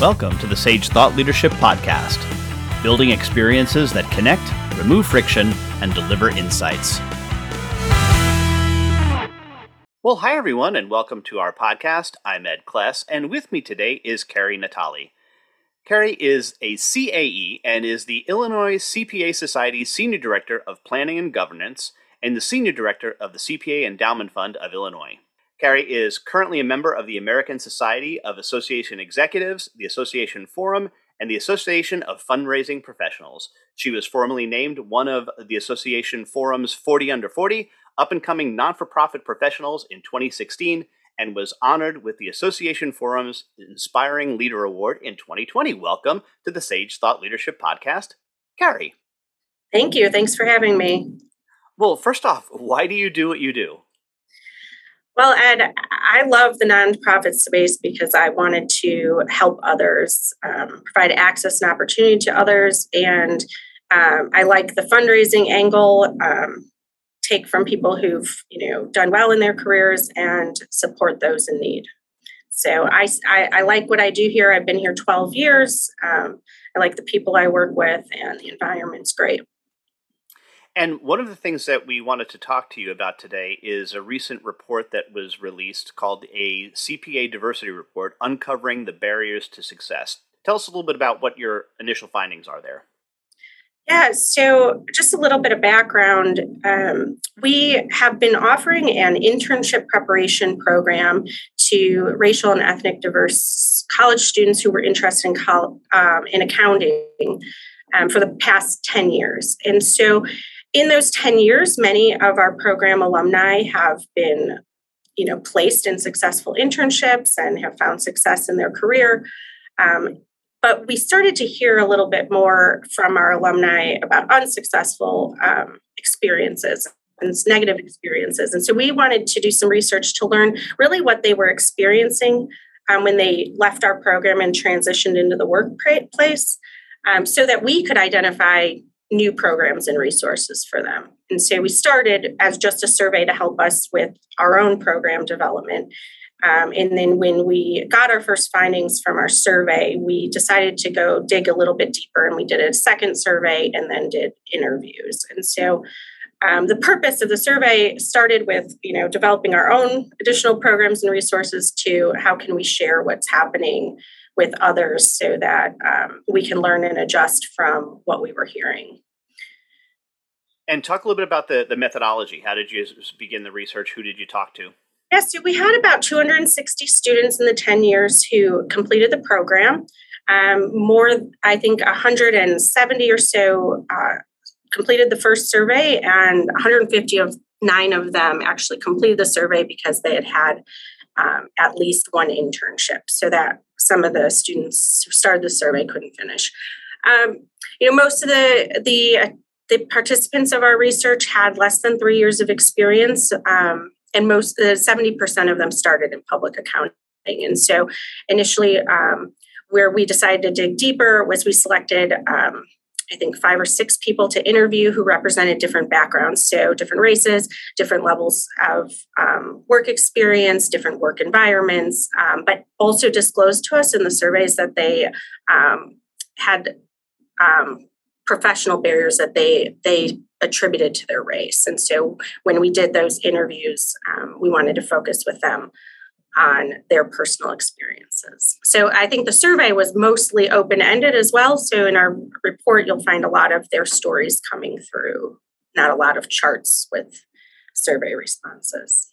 Welcome to the Sage Thought Leadership Podcast, building experiences that connect, remove friction, and deliver insights. Well, hi everyone, and welcome to our podcast. I'm Ed Kless, and with me today is Carrie Natale. Carrie is a CAE and is the Illinois CPA Society's Senior Director of Planning and Governance and the Senior Director of the CPA Endowment Fund of Illinois. Carrie is currently a member of the American Society of Association Executives, the Association Forum, and the Association of Fundraising Professionals. She was formally named one of the Association Forum's 40 Under 40 up and coming non for profit professionals in 2016 and was honored with the Association Forum's Inspiring Leader Award in 2020. Welcome to the Sage Thought Leadership Podcast, Carrie. Thank you. Thanks for having me. Well, first off, why do you do what you do? Well, Ed, I love the nonprofit space because I wanted to help others, um, provide access and opportunity to others, and um, I like the fundraising angle. Um, take from people who've you know done well in their careers and support those in need. So I, I, I like what I do here. I've been here 12 years. Um, I like the people I work with, and the environment's great. And one of the things that we wanted to talk to you about today is a recent report that was released called a CPA Diversity Report Uncovering the Barriers to Success. Tell us a little bit about what your initial findings are there. Yeah, so just a little bit of background. Um, we have been offering an internship preparation program to racial and ethnic diverse college students who were interested in, col- um, in accounting um, for the past 10 years. And so in those 10 years, many of our program alumni have been you know, placed in successful internships and have found success in their career. Um, but we started to hear a little bit more from our alumni about unsuccessful um, experiences and negative experiences. And so we wanted to do some research to learn really what they were experiencing um, when they left our program and transitioned into the workplace um, so that we could identify new programs and resources for them. And so we started as just a survey to help us with our own program development. Um, and then when we got our first findings from our survey, we decided to go dig a little bit deeper and we did a second survey and then did interviews. And so um, the purpose of the survey started with you know developing our own additional programs and resources to how can we share what's happening with others so that um, we can learn and adjust from what we were hearing. And talk a little bit about the, the methodology. How did you begin the research? Who did you talk to? Yes, so we had about 260 students in the 10 years who completed the program. Um, more, I think, 170 or so uh, completed the first survey, and 150 of nine of them actually completed the survey because they had had um, at least one internship. So that some of the students who started the survey couldn't finish. Um, you know, most of the the uh, the participants of our research had less than three years of experience, um, and most uh, seventy percent of them started in public accounting. And so, initially, um, where we decided to dig deeper was we selected um, I think, five or six people to interview who represented different backgrounds. So, different races, different levels of um, work experience, different work environments, um, but also disclosed to us in the surveys that they um, had um, professional barriers that they, they attributed to their race. And so, when we did those interviews, um, we wanted to focus with them on their personal experiences. So I think the survey was mostly open ended as well. So in our report, you'll find a lot of their stories coming through, not a lot of charts with survey responses.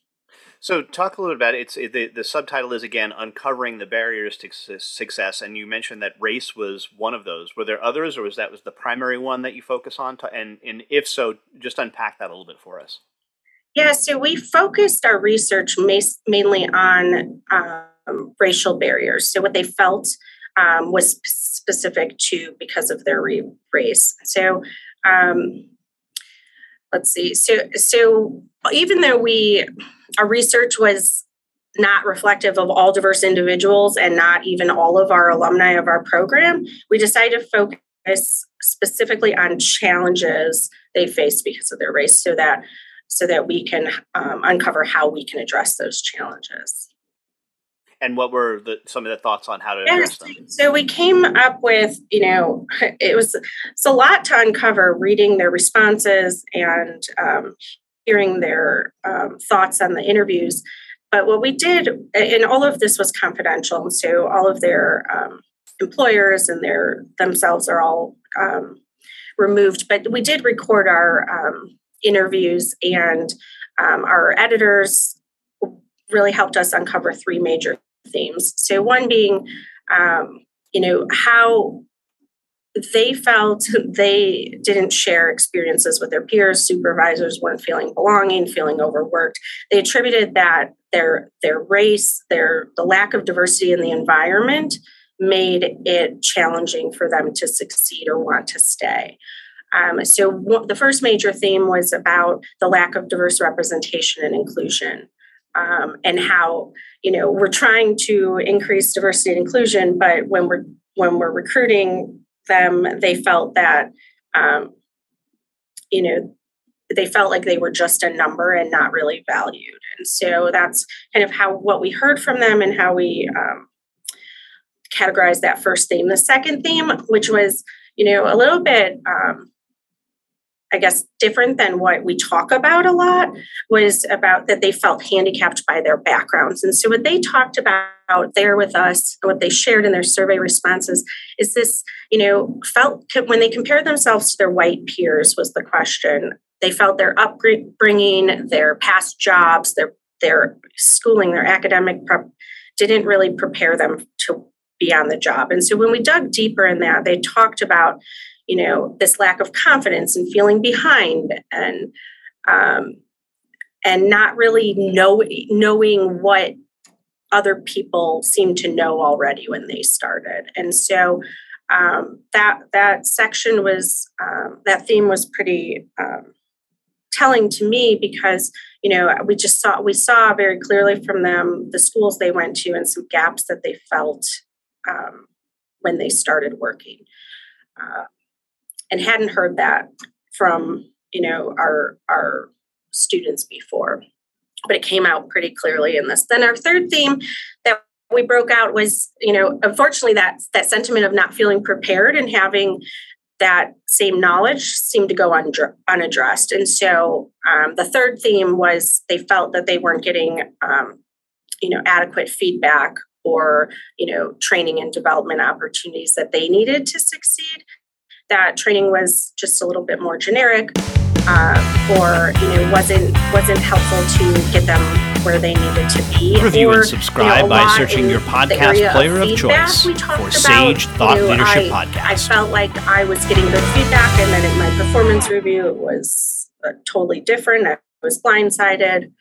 So, talk a little bit about it. It's it, the the subtitle is again uncovering the barriers to success, and you mentioned that race was one of those. Were there others, or was that was the primary one that you focus on? To, and and if so, just unpack that a little bit for us. Yeah, so we focused our research mainly on um, racial barriers. So, what they felt um, was specific to because of their race. So, um, let's see. So, so even though we our research was not reflective of all diverse individuals and not even all of our alumni of our program, we decided to focus specifically on challenges they faced because of their race, so that so that we can um, uncover how we can address those challenges. And what were the, some of the thoughts on how to address them? So we came up with, you know, it was it's a lot to uncover reading their responses and um, hearing their um, thoughts on the interviews. But what we did, and all of this was confidential, and so all of their um, employers and their themselves are all um, removed. But we did record our um, interviews, and um, our editors really helped us uncover three major themes. So one being, um, you know, how they felt they didn't share experiences with their peers supervisors weren't feeling belonging feeling overworked they attributed that their their race their the lack of diversity in the environment made it challenging for them to succeed or want to stay um, so w- the first major theme was about the lack of diverse representation and inclusion um, and how you know we're trying to increase diversity and inclusion but when we're when we're recruiting them they felt that um, you know they felt like they were just a number and not really valued. And so that's kind of how what we heard from them and how we um, categorized that first theme. The second theme which was you know a little bit um, I guess, different than what we talk about a lot was about that they felt handicapped by their backgrounds. And so, what they talked about there with us, what they shared in their survey responses, is this, you know, felt when they compared themselves to their white peers, was the question. They felt their upbringing, their past jobs, their their schooling, their academic prep didn't really prepare them to be on the job. And so when we dug deeper in that, they talked about you know this lack of confidence and feeling behind and um, and not really know, knowing what other people seem to know already when they started. And so um, that that section was um, that theme was pretty um, telling to me because you know we just saw we saw very clearly from them the schools they went to and some gaps that they felt um, when they started working. Uh, and hadn't heard that from you know our our students before. But it came out pretty clearly in this. Then our third theme that we broke out was you know unfortunately that that sentiment of not feeling prepared and having that same knowledge seemed to go unaddressed. And so um, the third theme was they felt that they weren't getting um, you know adequate feedback or you know training and development opportunities that they needed to succeed that training was just a little bit more generic uh, or you know wasn't wasn't helpful to get them where they needed to be. Review or, and subscribe you know, by searching your podcast player of, of choice for Sage Thought you know, Leadership I, Podcast. I felt like I was getting good feedback, and then in my performance review, it was uh, totally different. I was blindsided,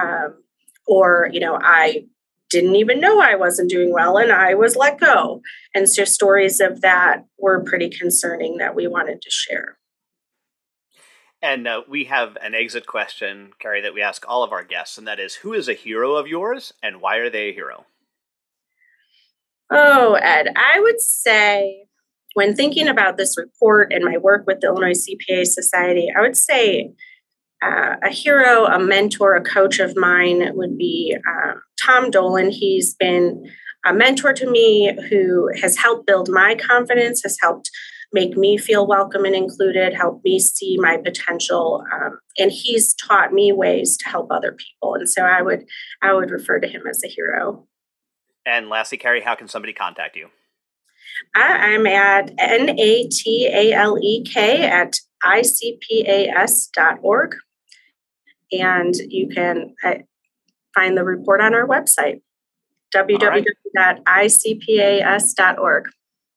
um, or you know, I didn't even know I wasn't doing well and I was let go. And so stories of that were pretty concerning that we wanted to share. And uh, we have an exit question, Carrie, that we ask all of our guests, and that is Who is a hero of yours and why are they a hero? Oh, Ed, I would say when thinking about this report and my work with the Illinois CPA Society, I would say uh, a hero, a mentor, a coach of mine would be uh, Tom Dolan. He's been a mentor to me who has helped build my confidence, has helped make me feel welcome and included, helped me see my potential, um, and he's taught me ways to help other people. And so I would I would refer to him as a hero. And lastly, Carrie, how can somebody contact you? I, I'm at N A T A L E K at icpas.org. And you can uh, find the report on our website, www.icpas.org.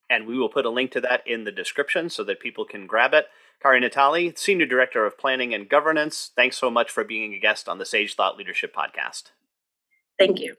And we will put a link to that in the description so that people can grab it. Kari Natale, Senior Director of Planning and Governance, thanks so much for being a guest on the Sage Thought Leadership Podcast. Thank you.